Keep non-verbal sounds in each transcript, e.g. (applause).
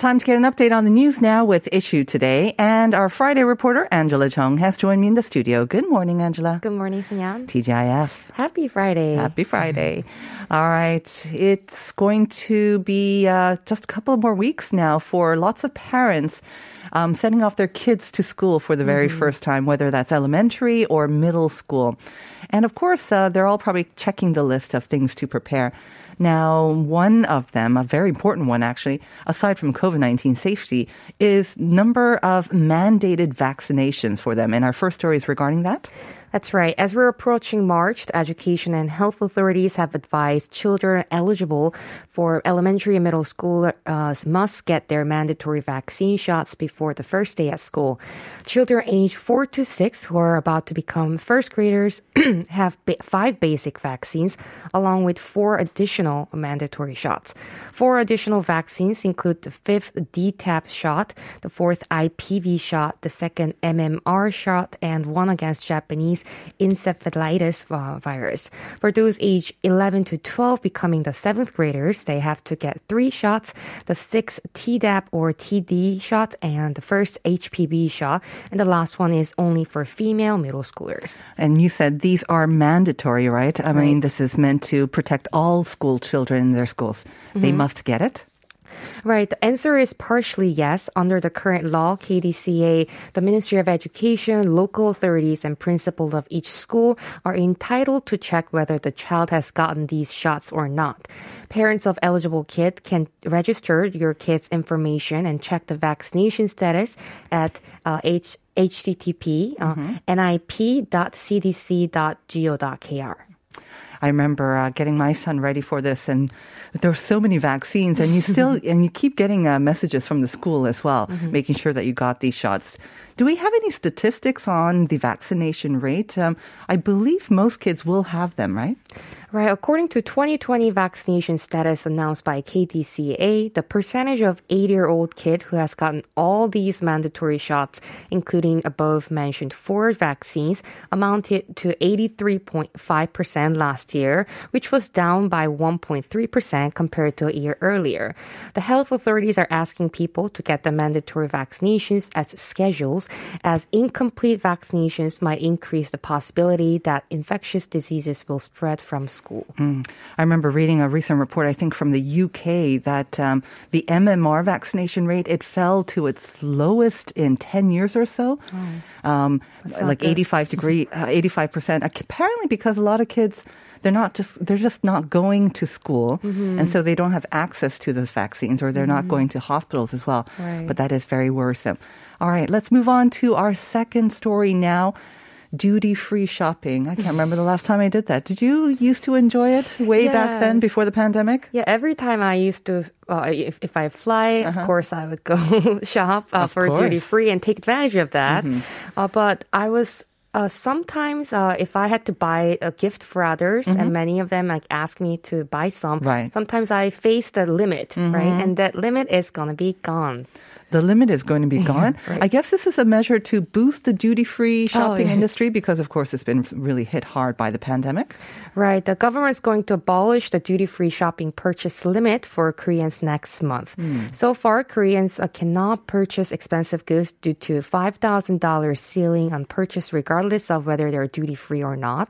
Time to get an update on the news now with Issue Today. And our Friday reporter, Angela Chung, has joined me in the studio. Good morning, Angela. Good morning, Sunyan. TGIF. Happy Friday. Happy Friday. All right. It's going to be uh, just a couple more weeks now for lots of parents um, sending off their kids to school for the very first time, whether that's elementary or middle school. And of course, uh, they're all probably checking the list of things to prepare. Now, one of them, a very important one actually, aside from COVID-19 safety, is number of mandated vaccinations for them. And our first story is regarding that. That's right. As we're approaching March, the education and health authorities have advised children eligible for elementary and middle school uh, must get their mandatory vaccine shots before the first day at school. Children aged 4 to 6 who are about to become first graders (clears throat) have five basic vaccines along with four additional mandatory shots. Four additional vaccines include the fifth DTaP shot, the fourth IPV shot, the second MMR shot, and one against Japanese encephalitis uh, virus. For those aged 11 to 12 becoming the seventh graders, they have to get three shots, the sixth Tdap or TD shot, and the first HPV shot. And the last one is only for female middle schoolers. And you said these are mandatory, right? I mean, this is meant to protect all school children in their schools. They must get it. Right. The answer is partially yes. Under the current law, KDCA, the Ministry of Education, local authorities, and principals of each school are entitled to check whether the child has gotten these shots or not. Parents of eligible kids can register your kid's information and check the vaccination status at uh, H- http uh, nip.cdc.go.kr. I remember uh, getting my son ready for this, and there were so many vaccines, and you still (laughs) and you keep getting uh, messages from the school as well, making sure that you got these shots. Do we have any statistics on the vaccination rate? Um, I believe most kids will have them, right? Right. According to 2020 vaccination status announced by KDCA, the percentage of 8-year-old kid who has gotten all these mandatory shots, including above mentioned four vaccines, amounted to 83.5% last year, which was down by 1.3% compared to a year earlier. The health authorities are asking people to get the mandatory vaccinations as schedules, as incomplete vaccinations might increase the possibility that infectious diseases will spread from school. I remember reading a recent report, I think from the UK, that um, the MMR vaccination rate it fell to its lowest in ten years or so, um, like eighty five degree, eighty five percent. Apparently, because a lot of kids. They're not just they're just not going to school, and so they don't have access to those vaccines, or they're not going to hospitals as well. Right. But that is very worrisome. All right, let's move on to our second story now. Duty free shopping. I can't remember the last time I did that. Did you used to enjoy it way back then before the pandemic? Yeah, every time I used to, uh, if, if I fly, of course, I would go (laughs) shop uh, for duty free and take advantage of that. Uh, but I was. Uh, sometimes, uh, if I had to buy a gift for others, and many of them like ask me to buy some, Right. sometimes I face the limit, right? And that limit is gonna be gone. The limit is going to be gone. right. I guess this is a measure to boost the duty free shopping yeah. industry because, of course, it's been really hit hard by the pandemic. Right. The government is going to abolish the duty free shopping purchase limit for Koreans next month. So far, Koreans uh, cannot purchase expensive goods due to $5,000 ceiling on purchase, regardless of whether they're duty free or not.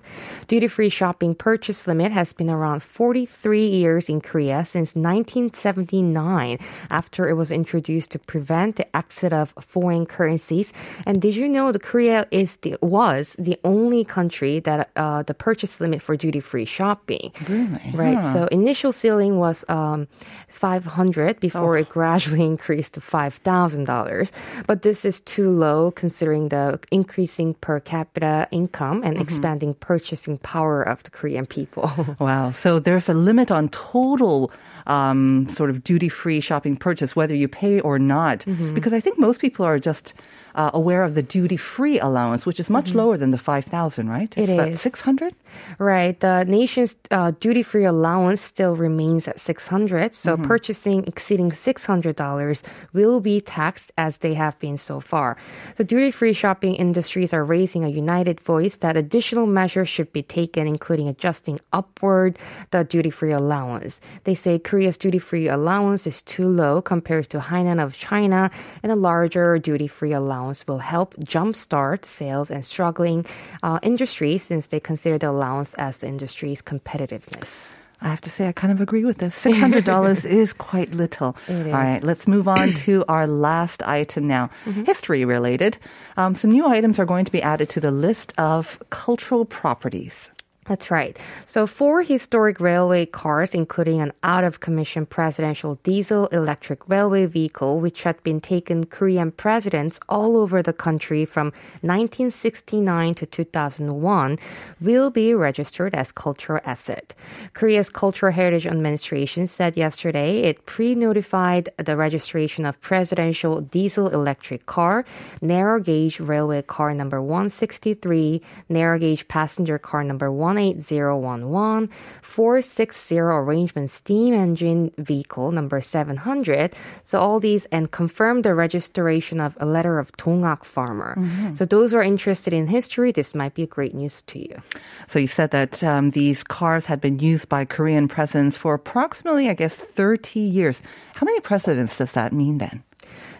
Duty free shopping purchase limit has been around 43 years in Korea since 1979 after it was introduced to prevent prevent the exit of foreign currencies. And did you know that Korea is the was the only country that uh, the purchase limit for duty free shopping. Really? Right. Huh. So initial ceiling was um, 500 before Oh. it gradually (laughs) increased to $5,000. But this is too low considering the increasing per capita income and expanding purchasing power of the Korean people. (laughs) Wow. So there's a limit on total um, sort of duty free shopping purchase, whether you pay or not. Mm-hmm. Because I think most people are just uh, aware of the duty free allowance, which is much lower than the 5,000, right? Mm-hmm. It It's about is. 600? Right. The nation's uh, duty free allowance still remains at 600. So purchasing exceeding $600 will be taxed as they have been so far. So duty free shopping industries are raising a united voice that additional measures should be taken, including adjusting upward the duty free allowance. They say Korea's duty free allowance is too low compared to Hainan of China, and a larger duty free allowance will help jumpstart sales and struggling uh, industries since they consider the allowance as the industry's competitiveness. I have to say, I kind of agree with this. $600 (laughs) is quite little. It is. All right, let's move on to our last item now. Mm-hmm. History related. Um, some new items are going to be added to the list of cultural properties. That's right. So, four historic railway cars, including an out of commission presidential diesel electric railway vehicle, which had been taken Korean presidents all over the country from 1969 to 2001, will be registered as cultural asset. Korea's Cultural Heritage Administration said yesterday it pre-notified the registration of presidential diesel electric car, narrow gauge railway car number 163, narrow gauge passenger car number 18011, 460 arrangement steam engine vehicle number 700. So all these and confirmed the registration of a letter of Tonghak farmer. So those who are interested in history, this might be a great news to you. So you said that um, these cars had been used by Korean presidents for approximately, I guess, 30 years. How many presidents does that mean then?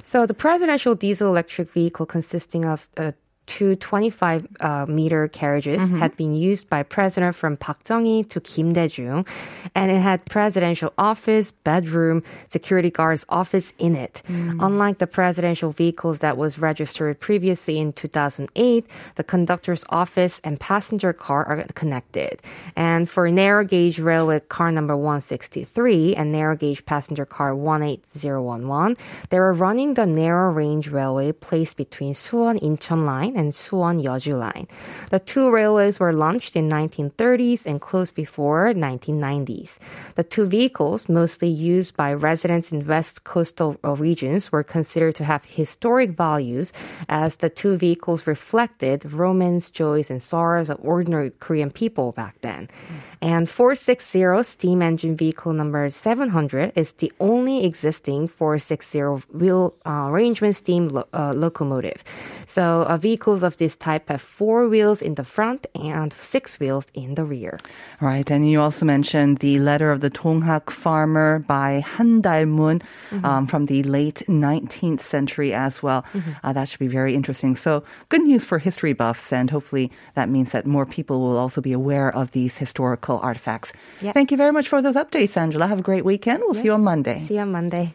So the presidential diesel electric vehicle consisting of uh, two 25 uh, meter carriages had been used by president from Park Chung-hee to Kim Dae-jung and it had presidential office, bedroom, security guard's office in it. Unlike the presidential vehicles that was registered previously in 2008, the conductor's office and passenger car are connected. And for narrow gauge railway car number 163 and narrow gauge passenger car 18011, they were running the narrow range railway placed between Suwon Incheon line and Suwon Yeoju line. The two railways were launched in 1930s and closed before 1990s. The two vehicles, mostly used by residents in west coastal regions, were considered to have historic values as the two vehicles reflected romance, joys, and sorrows of ordinary Korean people back then. And 460 steam engine vehicle number 700 is the only existing 460 wheel uh, arrangement steam lo- uh, locomotive. So uh, vehicles of this type have four wheels in the front and six wheels in the rear. Right, and you also mentioned the letter of the Tonghak farmer by Han Dal-mun um, from the late 19th century as well. Uh, that should be very interesting. So, good news for history buffs, and hopefully that means that more people will also be aware of these historical artifacts. Yep. Thank you very much for those updates, Angela. Have a great weekend. We'll see you on Monday. See you on Monday.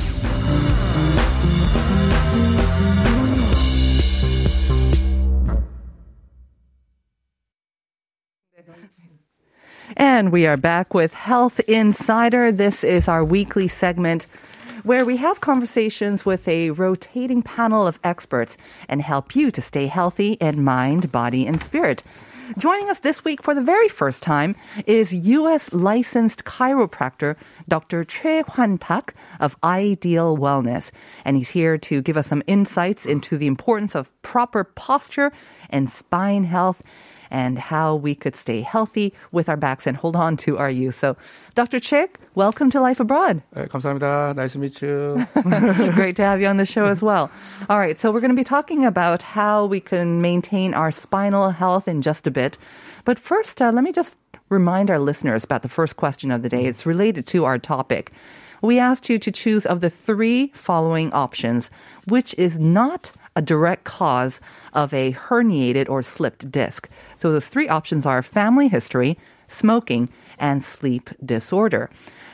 And we are back with Health Insider. This is our weekly segment where we have conversations with a rotating panel of experts and help you to stay healthy in mind, body, and spirit. Joining us this week for the very first time is U.S. licensed chiropractor Dr. Choi Hwan Tak of Ideal Wellness. And he's here to give us some insights into the importance of proper posture and spine health and how we could stay healthy with our backs and hold on to our youth. So, Dr. Chick, welcome to Life Abroad. 네, 감사합니다. Nice to meet you. (laughs) Great to have you on the show as well. All right, so we're going to be talking about how we can maintain our spinal health in just a bit. But first, uh, let me just remind our listeners about the first question of the day. It's related to our topic. We asked you to choose of the three following options, which is not a direct cause of a herniated or slipped disc. So those three options are family history, smoking, and sleep disorder.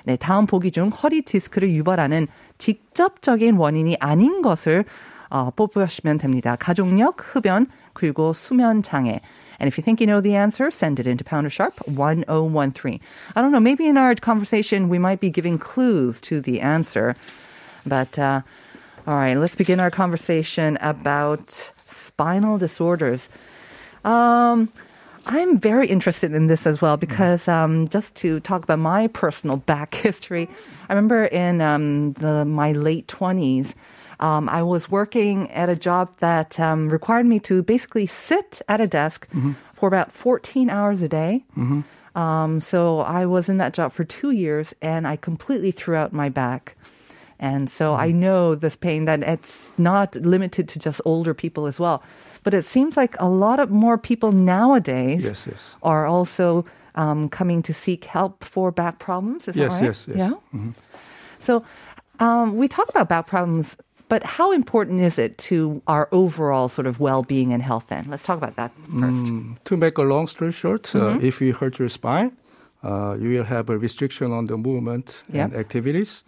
네, 다음 보기 중 허리 디스크를 유발하는 직접적인 원인이 아닌 것을 어, 뽑으시면 됩니다. 가족력, 흡연, 그리고 수면 장애. And if you think you know the answer, send it into Pounder Sharp 1013. I don't know, maybe in our conversation we might be giving clues to the answer. But uh, all right, let's begin our conversation about spinal disorders. Um, I'm very interested in this as well because um, just to talk about my personal (laughs) back history, I remember in um, the, my late 20s, um, I was working at a job that um, required me to basically sit at a desk for about 14 hours a day. Um, so I was in that job for two years and I completely threw out my back. And so I know this pain that it's not limited to just older people as well. But it seems like a lot of more people nowadays Yes, yes. are also um, coming to seek help for back problems. Is Yes, that right? yes, yes. Yeah. So um, we talk about back problems, but how important is it to our overall sort of well-being and health? Then let's talk about that first. Mm, to make a long story short, Mm-hmm. uh, if you hurt your spine, uh, you will have a restriction on the movement and activities.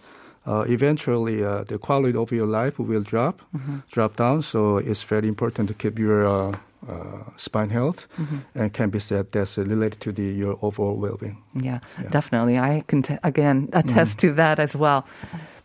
Uh, eventually, uh, the quality of your life will drop, Mm-hmm. drop down. So it's very important to keep your uh, uh, spine health, Mm-hmm. and can be said that's related to the your overall well-being. Yeah, definitely. I can t- again attest to that as well.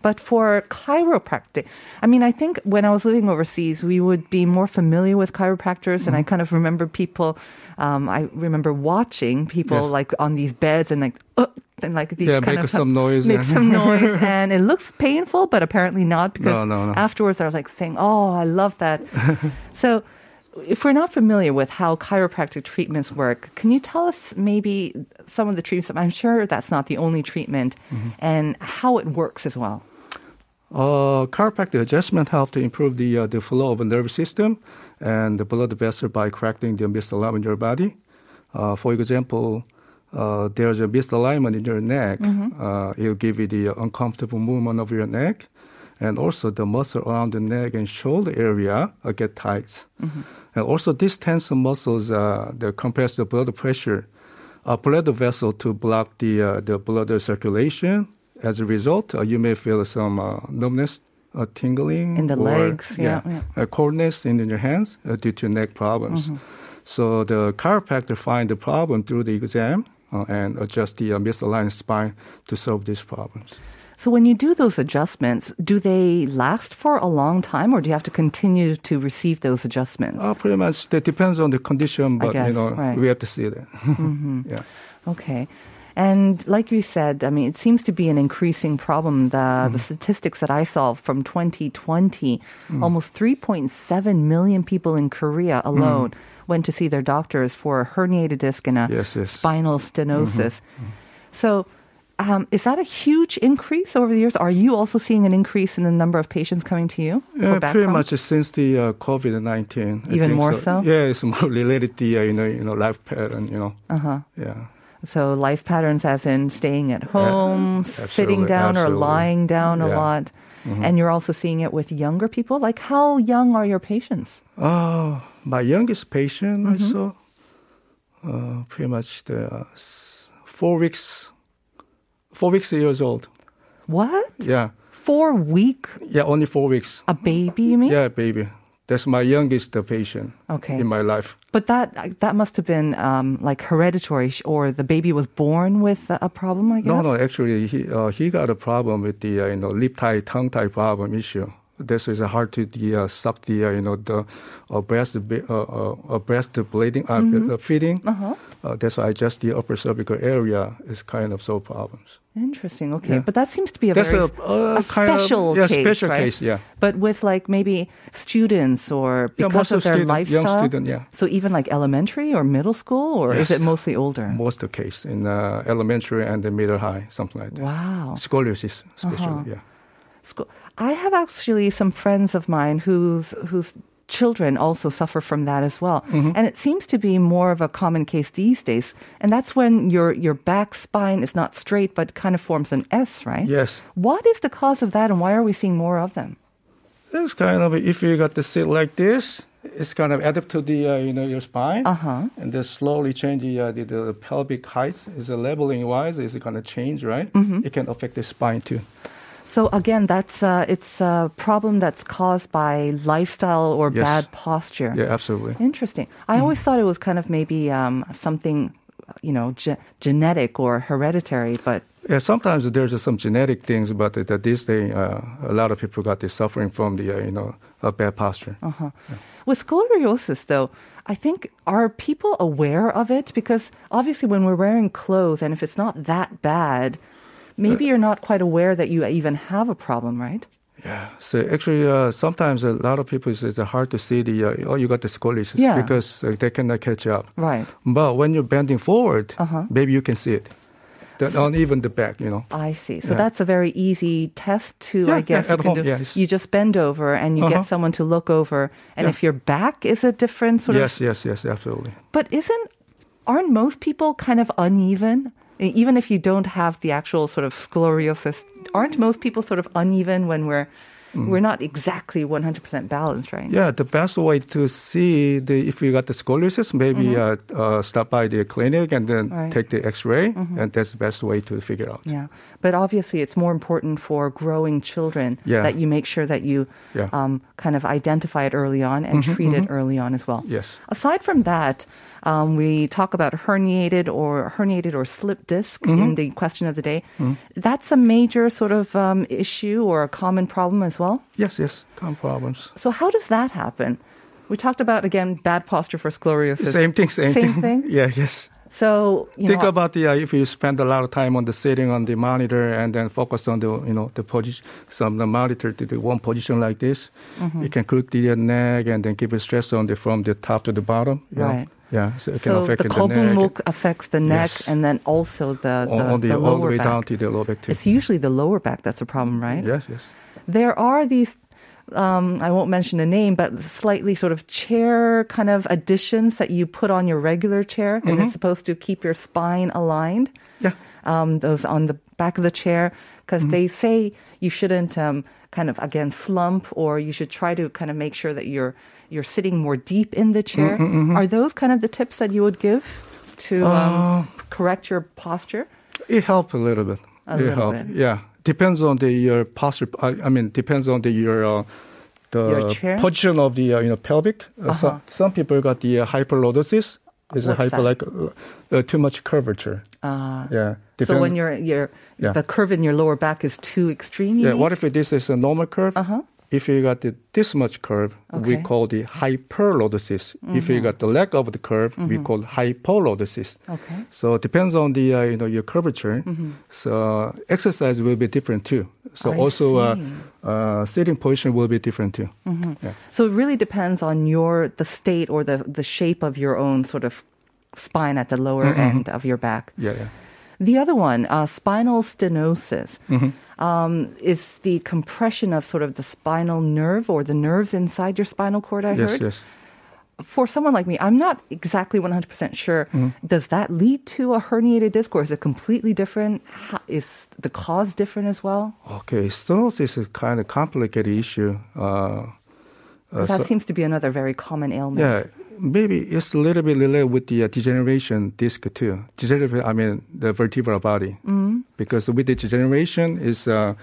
But for chiropractic, I mean, I think when I was living overseas, we would be more familiar with chiropractors, and I kind of remember people. Um, I remember watching people Yes. like on these beds and like. Uh, and like these Yeah, kind make of some noise, make yeah. some (laughs) noise, and it looks painful, but apparently not because No, no, no. afterwards they're like saying, "Oh, I love that." (laughs) so, if we're not familiar with how chiropractic treatments work, can you tell us maybe some of the treatments? I'm sure that's not the only treatment, Mm-hmm. and how it works as well. Uh, chiropractic adjustment help to improve the uh, the flow of the nervous system and the blood vessel by correcting the misalignment in your body. Uh, for example, uh, there's a misalignment in your neck. Uh, it'll give you the uncomfortable movement of your neck, and also the muscle around the neck and shoulder area uh, get tight. And also, these tense muscles uh, they compress the blood pressure, uh, blood vessel to block the uh, the blood circulation. As a result, uh, you may feel some uh, numbness, uh, tingling In the or, legs, yeah, yeah. Uh, coldness in your hands uh, due to neck problems. Mm-hmm. So the chiropractor find the problem through the exam and adjust the uh, misaligned spine to solve these problems. So, when you do those adjustments, do they last for a long time, or do you have to continue to receive those adjustments? Uh, pretty much that depends on the condition, but guess, you know right. Mm-hmm. we have to see that. (laughs) yeah. Okay. And like you said, I mean, it seems to be an increasing problem. The, the statistics that I saw from 2020, almost 3.7 million people in Korea alone went to see their doctors for a herniated disc and a Yes, yes. spinal stenosis. So, um, is that a huge increase over the years? Are you also seeing an increase in the number of patients coming to you? for Yeah, pretty much since the uh, COVID nineteen. Even more so? Yeah, it's (laughs) more related to uh, you know you know life pattern. You know. Uh huh. Yeah. So life patterns, as in staying at home, sitting absolutely, down, or lying down a Yeah. lot, and you're also seeing it with younger people. Like, how young are your patients? Oh, my youngest patient Mm-hmm. I saw, uh, pretty much the uh, four weeks, four weeks years old. What? Yeah, Four week? yeah, only four weeks. A baby? You mean? Yeah, baby. That's my youngest patient Okay. in my life. But that that must have been um, like hereditary, or the baby was born with a problem. I guess. No, no, actually, he uh, he got a problem with the uh, you know lip tie, tongue tie problem issue. This is hard to the, uh, suck the uh, you know the uh, breast uh, uh, uh, breast bleeding uh, uh, feeding. Uh-huh. Uh, that's why just the upper cervical area is kind of so problems. Interesting. Okay, Yeah. but that seems to be a That's very a, a kind of- special yeah, case, special right? case, yeah. But with like maybe students or Yeah, because most of of their student- lifestyle. student, yeah. So even like elementary or middle school, or is it mostly older? Most of the case in uh, elementary and the middle high, something like that. Wow. Scoliosis, especially. Uh-huh. Yeah. School. I have actually some friends of mine whose whose children also suffer from that as well, Mm-hmm. and it seems to be more of a common case these days. And that's when your your back spine is not straight but kind of forms an S, right? Yes. What is the cause of that, and why are we seeing more of them? It's kind of if you got to sit like this, it's kind of adapt to the uh, you know your spine, Uh-huh. and then slowly change the, uh, the the pelvic height. Is a leveling wise is it going to change, right? Mm-hmm. It can affect the spine too. So again, that's uh, it's a problem that's caused by lifestyle or Yes. bad posture. Yeah, absolutely. Interesting. I always thought it was kind of maybe um, something, you know, ge- genetic or hereditary, but Yeah, sometimes there's some genetic things, but that this day uh, a lot of people got this suffering from the uh, you know uh, bad posture. Uh-huh. With scoliosis, though, I think are people aware of it? Because obviously, when we're wearing clothes, and if it's not that bad, maybe you're not quite aware that you even have a problem, right? Yeah. So actually, uh, sometimes a lot of people it's, it's hard to see the uh, oh you got the scoliosis Yeah. because uh, they cannot catch up. Right. But when you're bending forward, Uh-huh. maybe you can see it. On even the back, you know. I see. So Yeah. that's a very easy test to, I guess, yeah, you home, do. yes. You just bend over and you get Uh-huh. someone to look over. And Yeah. if your back is a different sort yes, of. Yes, yes, yes, absolutely. But isn't, aren't most people kind of uneven? Even if you don't have the actual sort of scoliosis, aren't most people sort of uneven when we're, we're not exactly 100% balanced, right? Mm. Yeah, the best way to see the if you got the scoliosis, maybe uh, uh, stop by the clinic and then Mm-hmm. Right. Mm-hmm. take the X-ray, and that's the best way to figure out. Yeah, but obviously it's more important for growing children Yeah. that you make sure that you Yeah. Mm-hmm, um, kind of identify it early on and treat it early on as well. Yes. Aside from that, um, we talk about herniated or herniated or slip disc Mm-hmm. in the question of the day. That's a major sort of um, issue or a common problem as well. Yes, yes, common problems. So how does that happen? We talked about again bad posture for scoliosis. Same thing, same, Same thing? (laughs) Yeah, yes. So you Think know, about the uh, if you spend a lot of time on the sitting on the monitor and then focus on the you know the position, some the monitor to the one position like this, Mm-hmm. it can crook the uh, neck and then give a stress on the from the top to the bottom. know. Right. Yeah, so it can so affect the. Kobumuk affects the neck Yes. and then also the, the, the, the all the lower way back. down to the lower back too. It's usually the lower back that's a problem, right? Yes, yes. There are these, um, I won't mention a name, but slightly sort of chair kind of additions that you put on your regular chair, and it's supposed to keep your spine aligned. Yeah. Um, those on the back of the chair, because they say you shouldn't um, kind of again slump, or you should try to kind of make sure that you're you're sitting more deep in the chair. Are those kind of the tips that you would give to um, correct your posture? It helps a little bit. A it little helps. bit. Yeah, depends on the your posture. I, I mean, depends on the your uh, the position of the uh, you know pelvic. Uh, Uh-huh. some, some people got the uh, hyperlordosis. It's a hyper like uh, uh, too much curvature. Uh, yeah. so when your your Yeah. the curve in your lower back is too extreme, yeah, mean? what if this is a normal curve? Uh-huh. If you got the, this much curve, we Okay. Mm-hmm. call the hyperlordosis. If you got the lack of the curve, we call hypolordosis. Okay. So it depends on the uh, you know your curvature. So exercise will be different too. So I also uh, uh, sitting position will be different too. Yeah. So it really depends on your the state or the the shape of your own sort of spine at the lower end of your back. Yeah, yeah. The other one, uh, spinal stenosis, Mm-hmm. um, is the compression of sort of the spinal nerve or the nerves inside your spinal cord. I Yes, heard. yes. For someone like me, I'm not exactly 100% sure. Mm-hmm. Does that lead to a herniated disc, or is it completely different? How, is the cause different as well? Okay, stenosis is a kind of complicated issue. Uh, 'Cause that seems to be another very common ailment. Yeah, maybe it's a little bit related with the uh, degeneration disc too. Degeneration, I mean the vertebral body, mm. because with the degeneration is uh,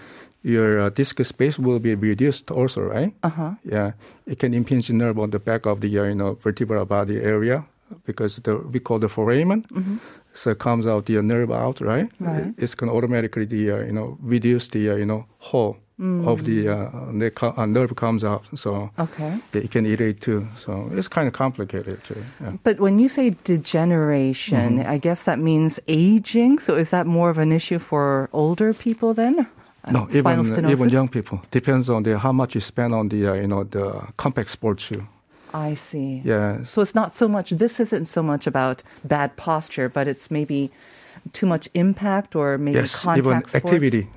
your uh, disc space will be reduced also, right? Uh huh. Yeah, it can impinge the nerve on the back of the uh, you know vertebral body area because the we call the foramen. So it comes out the nerve out, right? Right. It's going to automatically the uh, you know reduce the uh, you know hole of the uh, uh, nerve comes out. So Okay. it can irritate too. So it's kind of complicated. Yeah. But when you say degeneration, Mm-hmm. I guess that means aging. So is that more of an issue for older people then? Uh, No, spinal even stenosis? even young people depends on the how much you spend on the uh, you know the compact sports shoe. I see. Yeah, So it's not so much, this isn't so much about bad posture, but it's maybe too much impact or maybe yes, contact even sports. activity.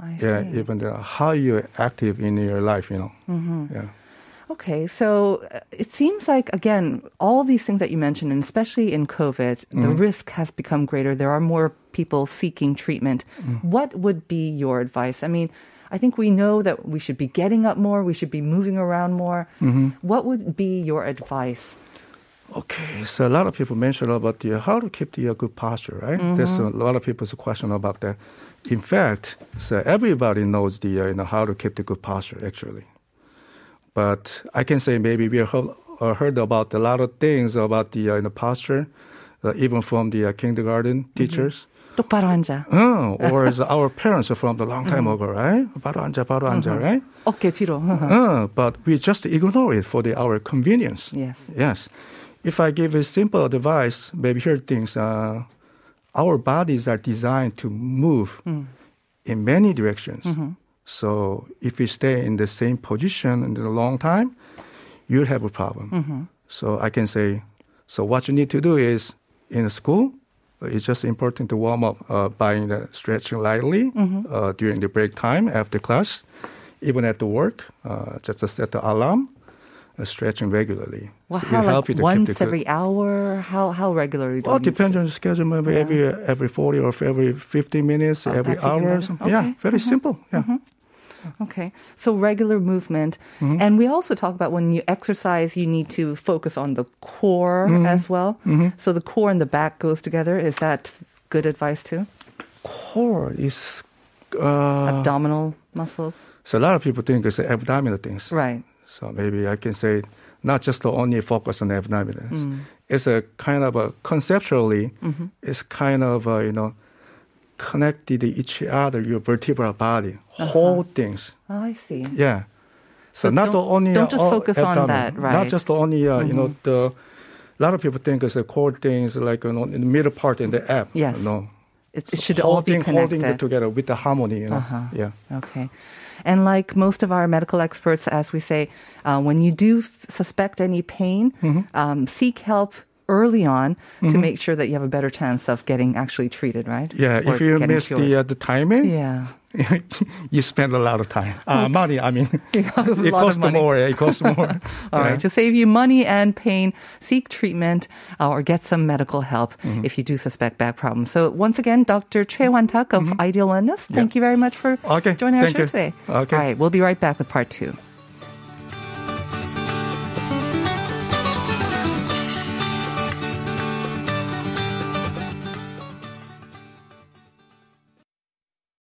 I Yeah, see. even the, how you're active in your life, you know. Mm-hmm. Yeah. Okay, so uh, it seems like again, all these things that you mentioned, and especially in COVID, the Mm-hmm. risk has become greater. There are more people seeking treatment. Mm. What would be your advice? I mean, I think we know that we should be getting up more, we should be moving around more. Mm-hmm. What would be your advice? Okay, so a lot of people mention about the how to keep the uh, good posture, right? There's a lot of people's question about that. In fact, so everybody knows the uh, you know how to keep the good posture actually, but I can say maybe we heard, uh, heard about a lot of things about the uh, you know, posture, uh, even from the uh, kindergarten teachers. 똑바로 앉아. Uh, or is (laughs) our parents from the long time ago, right? 바로 앉아, 바로 앉아, right? 어깨 뒤로. Uh, but we just ignore it for the, our convenience. yes. Yes. If I give a simple advice, maybe here things, uh, our bodies are designed to move in many directions. So if we stay in the same position in a long time, you'll have a problem. So I can say, so what you need to do is in school, it's just important to warm up uh, by uh, stretching lightly uh, during the break time after class, even at the work, uh, just to set the alarm, stretching regularly. Well, So how, like help you to keep once every hour? How how regularly? Do well, to depends on the schedule. Maybe every every forty or every fifty minutes, Oh, every hour. better. Or something. Okay. Mm-hmm. Yeah, very simple. Yeah. Okay. So regular movement. Mm-hmm. And we also talk about when you exercise, you need to focus on the core Mm-hmm. as well. So the core and the back goes together. Is that good advice too? Core is. Uh, Abdominal muscles. so a lot of people think it's abdominal things. Right. So maybe I can say not just only focus on abdominals. Mm. It's a kind of a conceptually, Mm-hmm. it's kind of a, you know connected to each other, your vertebral body, whole things. Oh, I see. Yeah. So, So not the only don't just uh, focus on abdomen, that, right. Mm-hmm. Not just the only uh, you know the. A lot of people think it's a core things like you know, in the middle part in the app. Yes. No. It, it should all be holding, holding it together with the harmony. You know. Uh-huh. Yeah. Okay. And like most of our medical experts, as we say, uh, when you do f- suspect any pain, Mm-hmm. um, seek help early on to make sure that you have a better chance of getting actually treated, right? Yeah. Or if you miss cured. the uh, the timing, yeah. (laughs) you spend a lot of time. Uh, money. I mean, (laughs) (laughs) it costs more. It costs more. All Yeah. right. To save you money and pain, seek treatment uh, or get some medical help Mm-hmm. if you do suspect back problems. So once again, Dr. Choi Wan Tak of Ideal Wellness, thank you very much for Mm-hmm. Okay, joining our thank show you. today. Okay. All right. We'll be right back with part two.